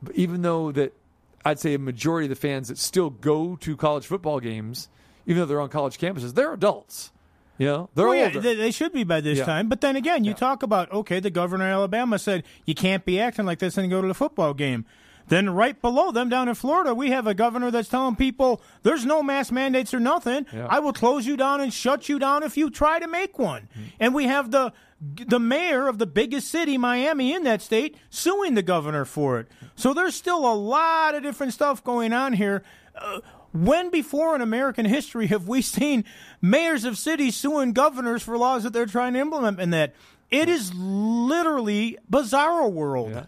but even though that I'd say a majority of the fans that still go to college football games, even though they're on college campuses, they're adults. You know, they're Well, yeah, older. they, they should be by this Yeah. time. But then again, you talk about okay, the governor of Alabama said you can't be acting like this and go to the football game. Then right below them down in Florida, we have a governor that's telling people there's no mask mandates or nothing. Yeah. I will close you down and shut you down if you try to make one. And we have the the mayor of the biggest city, Miami, in that state, suing the governor for it. So there's still a lot of different stuff going on here. Uh, when before in American history have we seen mayors of cities suing governors for laws that they're trying to implement? And that it is literally bizarro world. Yeah,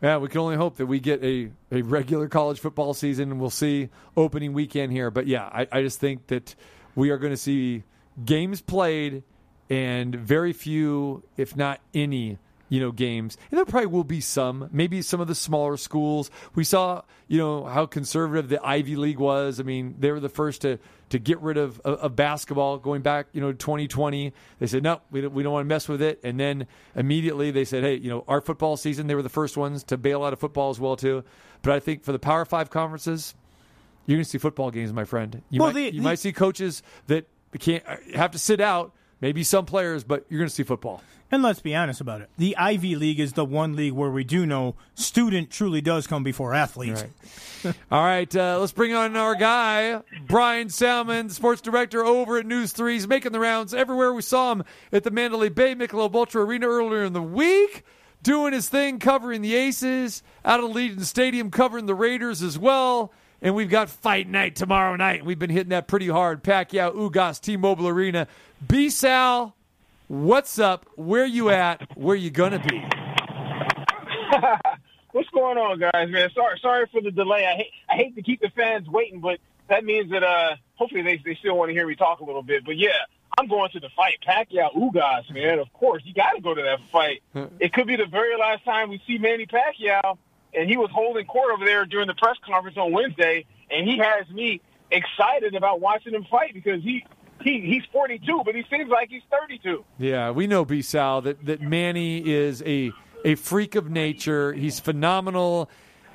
we can only hope that we get a, a regular college football season and we'll see opening weekend here. But yeah, I, I just think that we are going to see games played and very few, if not any, you know, games. And there probably will be some, maybe some of the smaller schools. We saw, you know, how conservative the Ivy League was. I mean, they were the first to, to get rid of, of, of basketball going back, you know, 2020. They said, no, we don't, we don't want to mess with it. And then immediately they said, hey, you know, our football season, they were the first ones to bail out of football as well, too. But I think for the Power Five conferences, you're going to see football games, my friend. You, Well, might, the- you the- might see coaches that can't have to sit out maybe some players, but you're going to see football. And let's be honest about it. The Ivy League is the one league where we do know student truly does come before athlete. All right, uh, let's bring on our guy, Bryan Salmond, sports director over at News 3. He's making the rounds everywhere. We saw him at the Mandalay Bay Michelob Ultra Arena earlier in the week, doing his thing, covering the Aces, out of Allegiant Stadium, covering the Raiders as well. And we've got fight night tomorrow night. We've been hitting that pretty hard. Pacquiao, Ugas, T-Mobile Arena. B Sal, what's up? Where you at? Where you gonna be? What's going on, guys? Man, sorry, sorry for the delay. I hate, I hate to keep the fans waiting, but that means that uh, hopefully they they still want to hear me talk a little bit. But yeah, I'm going to the fight. Pacquiao, Ugas, man. Of course, you got to go to that fight. It could be the very last time we see Manny Pacquiao, and he was holding court over there during the press conference on Wednesday, and he has me excited about watching him fight because he. He, he's 42, but he seems like he's 32. Yeah, we know B Sal that that Manny is a a freak of nature. He's phenomenal,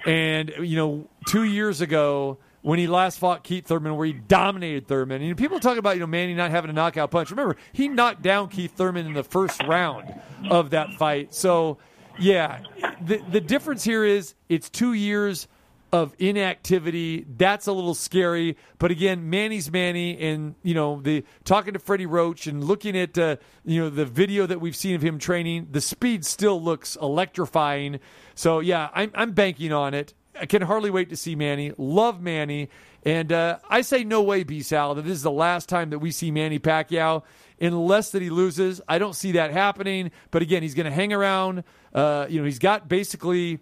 and you know, two years ago when he last fought Keith Thurman, where he dominated Thurman, and people talk about you know Manny not having a knockout punch. Remember, he knocked down Keith Thurman in the first round of that fight. So, yeah, the the difference here is it's two years of inactivity. That's a little scary. But again, Manny's Manny, and you know the talking to Freddie Roach and looking at uh, you know the video that we've seen of him training, the speed still looks electrifying. So yeah, I'm I'm banking on it. I can hardly wait to see Manny. Love Manny, and uh, I say no way, B Sal, that this is the last time that we see Manny Pacquiao. Unless that he loses, I don't see that happening. But again, he's going to hang around. Uh, you know, he's got basically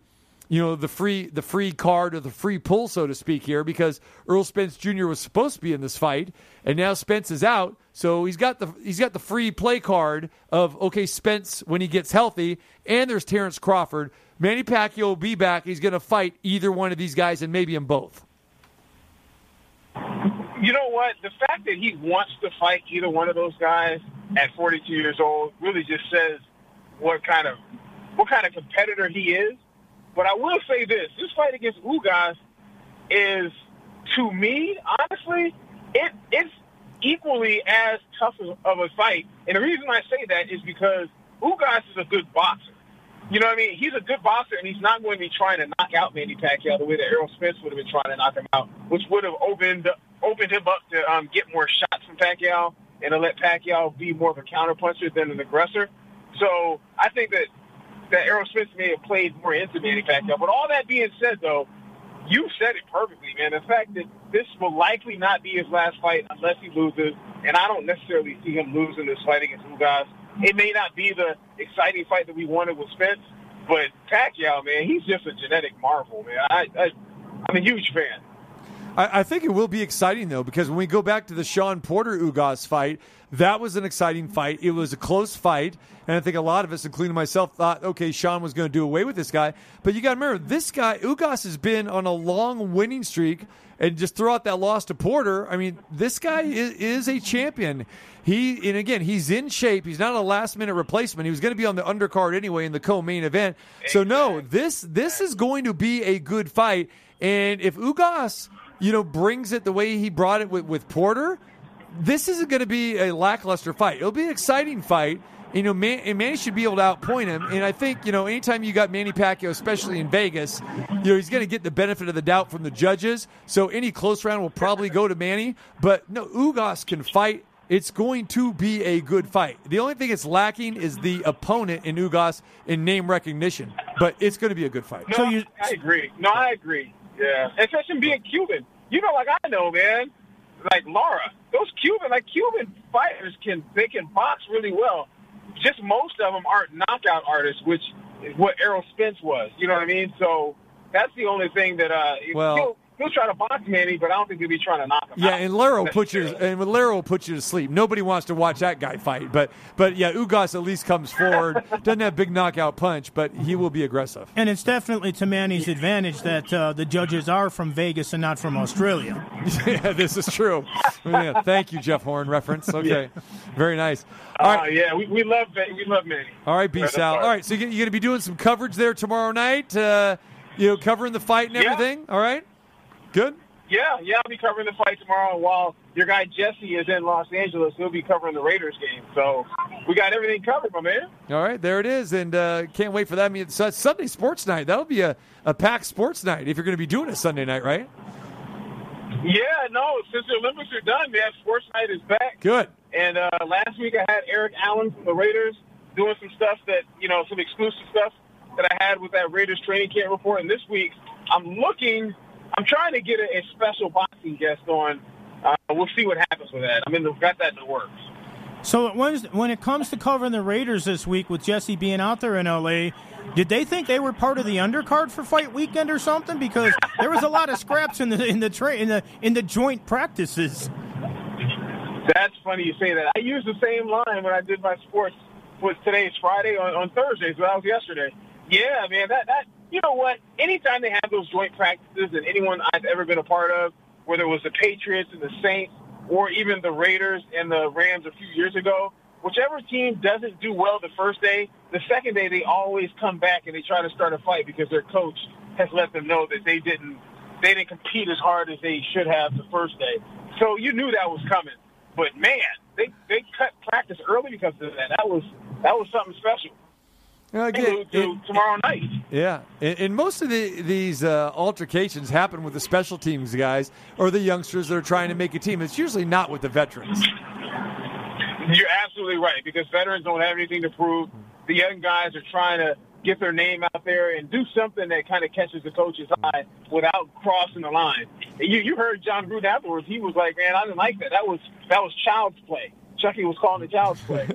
you know the free the free card or the free pull, so to speak, here because Errol Spence Jr. was supposed to be in this fight, and now Spence is out, so he's got the he's got the free play card of okay Spence when he gets healthy, and there's Terrence Crawford. Manny Pacquiao will be back. He's going to fight either one of these guys, and maybe them both. You know what? The fact that he wants to fight either one of those guys at 42 years old really just says what kind of what kind of competitor he is. But I will say this: this fight against Ugas is, to me, honestly, it it's equally as tough of a fight. And the reason I say that is because Ugas is a good boxer. You know what I mean? He's a good boxer, and he's not going to be trying to knock out Manny Pacquiao the way that Errol Spence would have been trying to knock him out, which would have opened opened him up to um, get more shots from Pacquiao and to let Pacquiao be more of a counterpuncher than an aggressor. So I think that that Spence may have played more into Manny Pacquiao. But all that being said, though, you said it perfectly, man. The fact that this will likely not be his last fight unless he loses, and I don't necessarily see him losing this fight against Ugas. It may not be the exciting fight that we wanted with Spence, but Pacquiao, man, he's just a genetic marvel, man. I, I I'm a huge fan. I think it will be exciting though, because when we go back to the Shawn Porter Ugas fight, that was an exciting fight. It was a close fight, and I think a lot of us, including myself, thought, okay, Shawn was going to do away with this guy. But you got to remember, this guy Ugas has been on a long winning streak, and just throw out that loss to Porter. I mean, this guy is, is a champion. He and again, he's in shape. He's not a last minute replacement. He was going to be on the undercard anyway in the co-main event. So no, this this is going to be a good fight. And if Ugas, you know, brings it the way he brought it with, with Porter, this isn't going to be a lackluster fight. It'll be an exciting fight. You know, Man- and Manny should be able to outpoint him. And I think, you know, anytime you got Manny Pacquiao, especially in Vegas, you know, he's going to get the benefit of the doubt from the judges. So any close round will probably go to Manny. But no, Ugas can fight. It's going to be a good fight. The only thing it's lacking is the opponent in Ugas in name recognition. But it's going to be a good fight. No, I agree. No, I agree. Yeah, especially being Cuban. You know, like I know, man. Like Lara, those Cuban, like Cuban fighters can they can box really well. Just most of them aren't knockout artists, which is what Errol Spence was. You know what I mean? So that's the only thing that uh, Well- he'll, he'll try to box Manny, but I don't think he'll be trying to knock him Yeah, out. and Lara puts you and Lara will put you to sleep. Nobody wants to watch that guy fight, but but yeah, Ugas at least comes forward. Doesn't have big knockout punch, but he will be aggressive. And it's definitely to Manny's advantage that uh, the judges are from Vegas and not from Australia. yeah, this is true. Yeah, thank you, Jeff Horn reference. Okay, very nice. All right, Uh, yeah, we, we love Ma- we love Manny. all right, B Right, Sal. All right, so you're going to be doing some coverage there tomorrow night. Uh, you know, covering the fight and Yeah. everything. All right, good. Yeah, yeah, I'll be covering the fight tomorrow. While your guy Jesse is in Los Angeles, he'll be covering the Raiders game. So we got everything covered, my man. All right, there it is, and uh, can't wait for that. I mean, it's uh, Sunday sports night. That'll be a, a packed sports night if you're going to be doing a Sunday night, right? Yeah, no, since the Olympics are done, man, sports night is back. Good. And uh, last week I had Eric Allen from the Raiders doing some stuff that, you know, some exclusive stuff that I had with that Raiders training camp report. And this week I'm looking, I'm trying to get a, a special boxing guest on. Uh, we'll see what happens with that. I mean, we've got that in the works. So when when it comes to covering the Raiders this week with Jesse being out there in LA, did they think they were part of the undercard for fight weekend or something? Because there was a lot of scraps in the in the tra- in the in the joint practices. That's funny you say that. I used the same line when I did my sports. Was today's Friday on, on Thursday, so that was yesterday. Yeah, man, that that you know what? Anytime they have those joint practices, and anyone I've ever been a part of, whether it was the Patriots and the Saints, or even the Raiders and the Rams a few years ago, whichever team doesn't do well the first day, the second day they always come back and they try to start a fight because their coach has let them know that they didn't they didn't compete as hard as they should have the first day. So you knew that was coming. But man, they they cut practice early because of that. That was that was something special. They again, moved to tomorrow night. Yeah, and, and most of the, these uh, altercations happen with the special teams guys or the youngsters that are trying to make a team. It's usually not with the veterans. You're absolutely right because veterans don't have anything to prove. The young guys are trying to get their name out there and do something that kind of catches the coach's eye without crossing the line. You, you heard Jon Gruden afterwards. He was like, "Man, I didn't like that. That was that was child's play." Chucky was calling it child's play.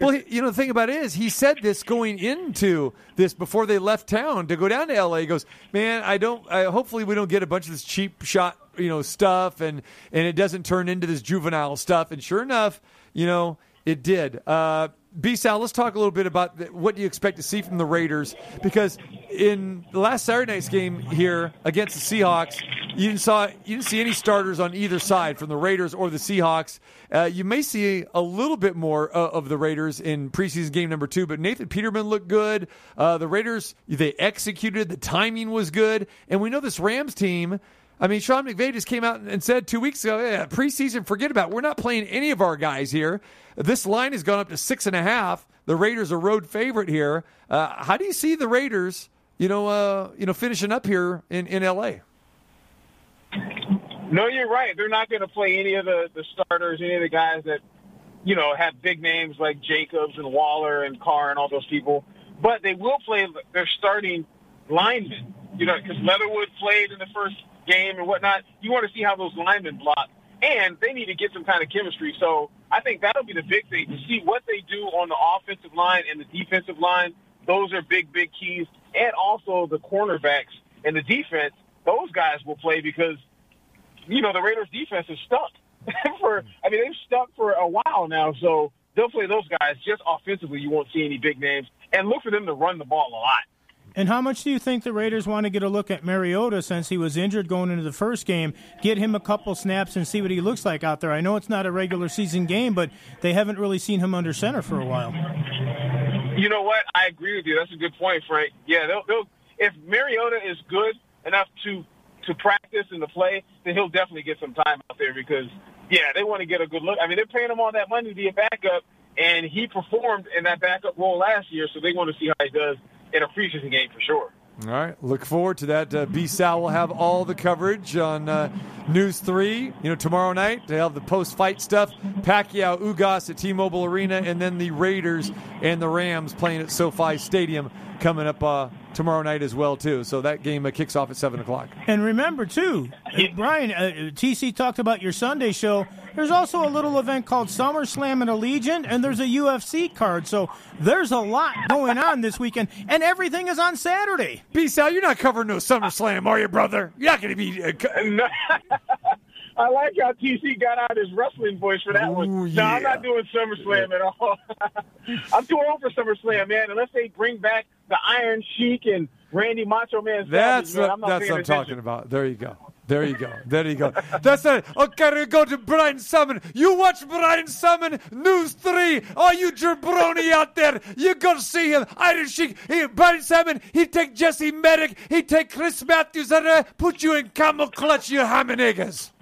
well, you know, the thing about it is, he said this going into this before they left town to go down to L.A. He goes, man, I don't. I, hopefully, we don't get a bunch of this cheap shot, you know, stuff, and and it doesn't turn into this juvenile stuff. And sure enough, you know, it did. Uh, B. Sal, let's talk a little bit about what do you expect to see from the Raiders because in the last Saturday night's game here against the Seahawks, you didn't saw you didn't see any starters on either side from the Raiders or the Seahawks. Uh, you may see a little bit more uh, of the Raiders in preseason game number two, but Nathan Peterman looked good. Uh, the Raiders they executed, the timing was good, and we know this Rams team. I mean, Sean McVay just came out and said two weeks ago, yeah, preseason, forget about it. We're not playing any of our guys here. This line has gone up to six and a half. The Raiders are road favorite here. Uh, how do you see the Raiders, you know, uh, you know, finishing up here in, in L.A.? No, you're right. They're not going to play any of the, the starters, any of the guys that, you know, have big names like Jacobs and Waller and Carr and all those people. But they will play their starting linemen, you know, because Leatherwood played in the first game and whatnot. You want to see how those linemen block. And they need to get some kind of chemistry. So I think that'll be the big thing to see what they do on the offensive line and the defensive line. Those are big, big keys. And also the cornerbacks and the defense. Those guys will play because you know, the Raiders defense is stuck for, I mean, they've stuck for a while now. So they'll play those guys just offensively. You won't see any big names and look for them to run the ball a lot. And how much do you think the Raiders want to get a look at Mariota since he was injured going into the first game? Get him a couple snaps and see what he looks like out there. I know it's not a regular season game, but they haven't really seen him under center for a while. You know what? I agree with you. That's a good point, Frank. Yeah, they'll, they'll if Mariota is good enough to to practice and to play, then he'll definitely get some time out there because, yeah, they want to get a good look. I mean, they're paying him all that money to be a backup, and he performed in that backup role last year, so they want to see how he does in a preseason game for sure. All right, look forward to that. Uh, B Sal will have all the coverage on uh, News 3, you know, tomorrow night. They have the post fight stuff. Pacquiao Ugas at T Mobile Arena, and then the Raiders and the Rams playing at SoFi Stadium coming up uh, tomorrow night as well, too. So that game uh, kicks off at 7 o'clock. And remember, too, uh, Brian, uh, TC talked about your Sunday show. There's also a little event called SummerSlam and Allegiant, and there's a UFC card. So there's a lot going on this weekend, and everything is on Saturday. B Sal, you're not covering no SummerSlam, are you, brother? You're not going to be. Uh, co- I like how TC got out his wrestling voice for that one. No, I'm not doing SummerSlam at all. I'm too old for SummerSlam, man. Unless they bring back the Iron Sheik and Randy Macho Man. That's what, I'm that's what I'm attention. talking about. There you go. There you go. There you go. That's it. Okay, we go to Brian Summon. You watch Brian Summon, News 3. Oh, you jabroni out there. You go see him. Irish Sheik. He, Brian Summon, he take Jesse Medic. He take Chris Matthews and uh, put you in camel clutch, you hammy niggas.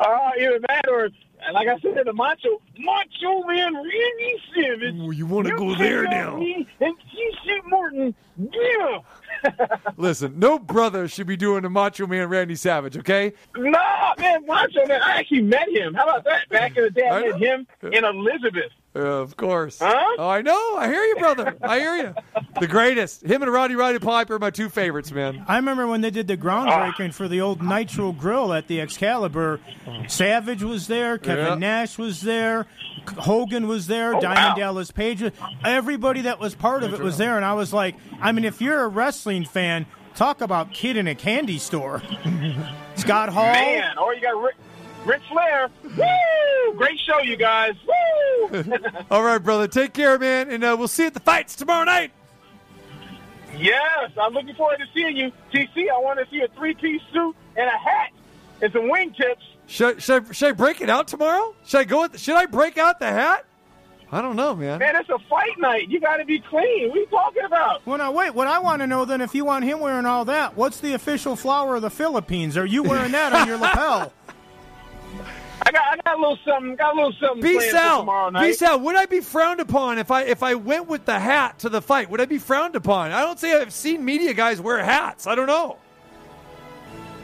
Uh, either that or, like I said, the Macho Macho Man Randy Savage. Ooh, you wanna go there now. Me and T.C. Morton. Yeah. Listen, no brother should be doing a Macho Man Randy Savage, okay? Nah, man, Macho Man. I actually met him. How about that? Back in the day, I, met him and Elizabeth. Uh, of course. Huh? Oh, I know. I hear you, brother. I hear you. The greatest. Him and Roddy Roddy Piper are my two favorites, man. I remember when they did the groundbreaking for the old Nitro Grill at the Excalibur. Savage was there, Kevin Yeah. Nash was there, Hogan was there, Oh, Diamond wow. Dallas Page. Everybody that was part of it was there, and I was like, I mean, if you're a wrestling fan, talk about kid in a candy store. Scott Hall. Man, or you got Rick, Ric Flair. Woo! Great show, you guys. Woo! All right, brother. Take care, man. And uh, we'll see you at the fights tomorrow night. yes, I'm looking forward to seeing you. TC, I want to see a three-piece suit and a hat and some wingtips. Should, should, I, should I break it out tomorrow? Should I go? With, should I break out the hat? I don't know, man. Man, it's a fight night. You got to be clean. What are you talking about? Well, now wait. What I want to know then, if you want him wearing all that, what's the official flower of the Philippines? Are you wearing that on your lapel? I got, I got a little something. Got a little something B Sal, tomorrow B. Sal, would I be frowned upon if I if I went with the hat to the fight? Would I be frowned upon? I don't say I've seen media guys wear hats. I don't know.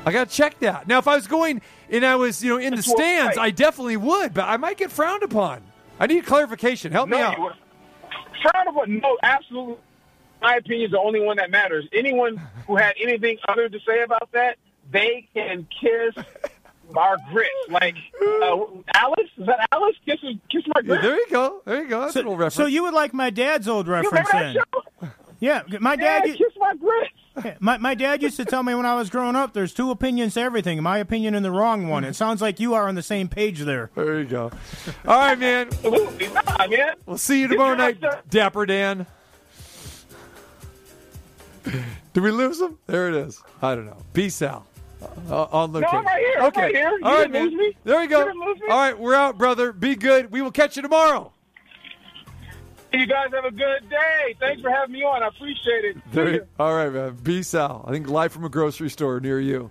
I got to check that. Now, if I was going and I was, you know, in the That's stands, right. I definitely would, but I might get frowned upon. I need clarification. Help no, me out. Frowned upon? No, absolutely. My opinion is the only one that matters. Anyone who had anything other to say about that, they can kiss our grits. Like uh, Alice, is that Alice? Kiss, kiss my Yeah, there you go. There you go. That's a little reference. So you would like my dad's old You reference remember that then? show? Yeah, my dad. u- kiss my grits. My, my dad used to tell me when I was growing up, there's two opinions to everything. My opinion and the wrong one. It sounds like you are on the same page there. there you go. All right, man. Absolutely not, man. We'll see you tomorrow night, Dapper Dan. Did we lose him? There it is. I don't know. Peace out. Uh, on location. I'm right here. I'm Okay. right here. You All right, man. lose me. There we go. You didn't me. All right, we're out, brother. Be good. We will catch you tomorrow. You guys have a good day. Thanks for having me on. I appreciate it. There you- all right, man. Peace out. I think live from a grocery store near you.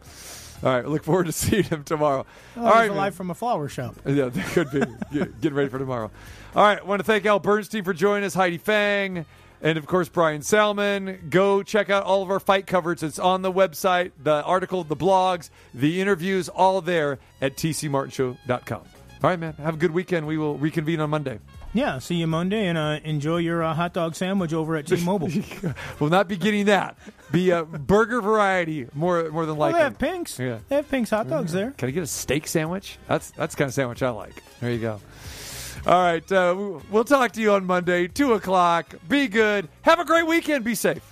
All right. Look forward to seeing him tomorrow. Oh, all he's right, man. alive from a flower shop. Yeah, that could be. Get- Getting ready for tomorrow. All right. I want to thank Al Bernstein for joining us, Heidi Feng, and of course, Bryan Salmond. Go check out all of our fight coverage. It's on the website, the article, the blogs, the interviews, all there at tcmartinshow.com. All right, man. Have a good weekend. We will reconvene on Monday. Yeah, see you Monday and uh, enjoy your uh, hot dog sandwich over at T-Mobile. We'll not be getting that. Be a burger variety more more than likely. they have Pinks. Yeah. They have Pinks hot dogs there. Can I get a steak sandwich? That's that's the kind of sandwich I like. There you go. All right. Uh, we'll talk to you on Monday, 2 o'clock. Be good. Have a great weekend. Be safe.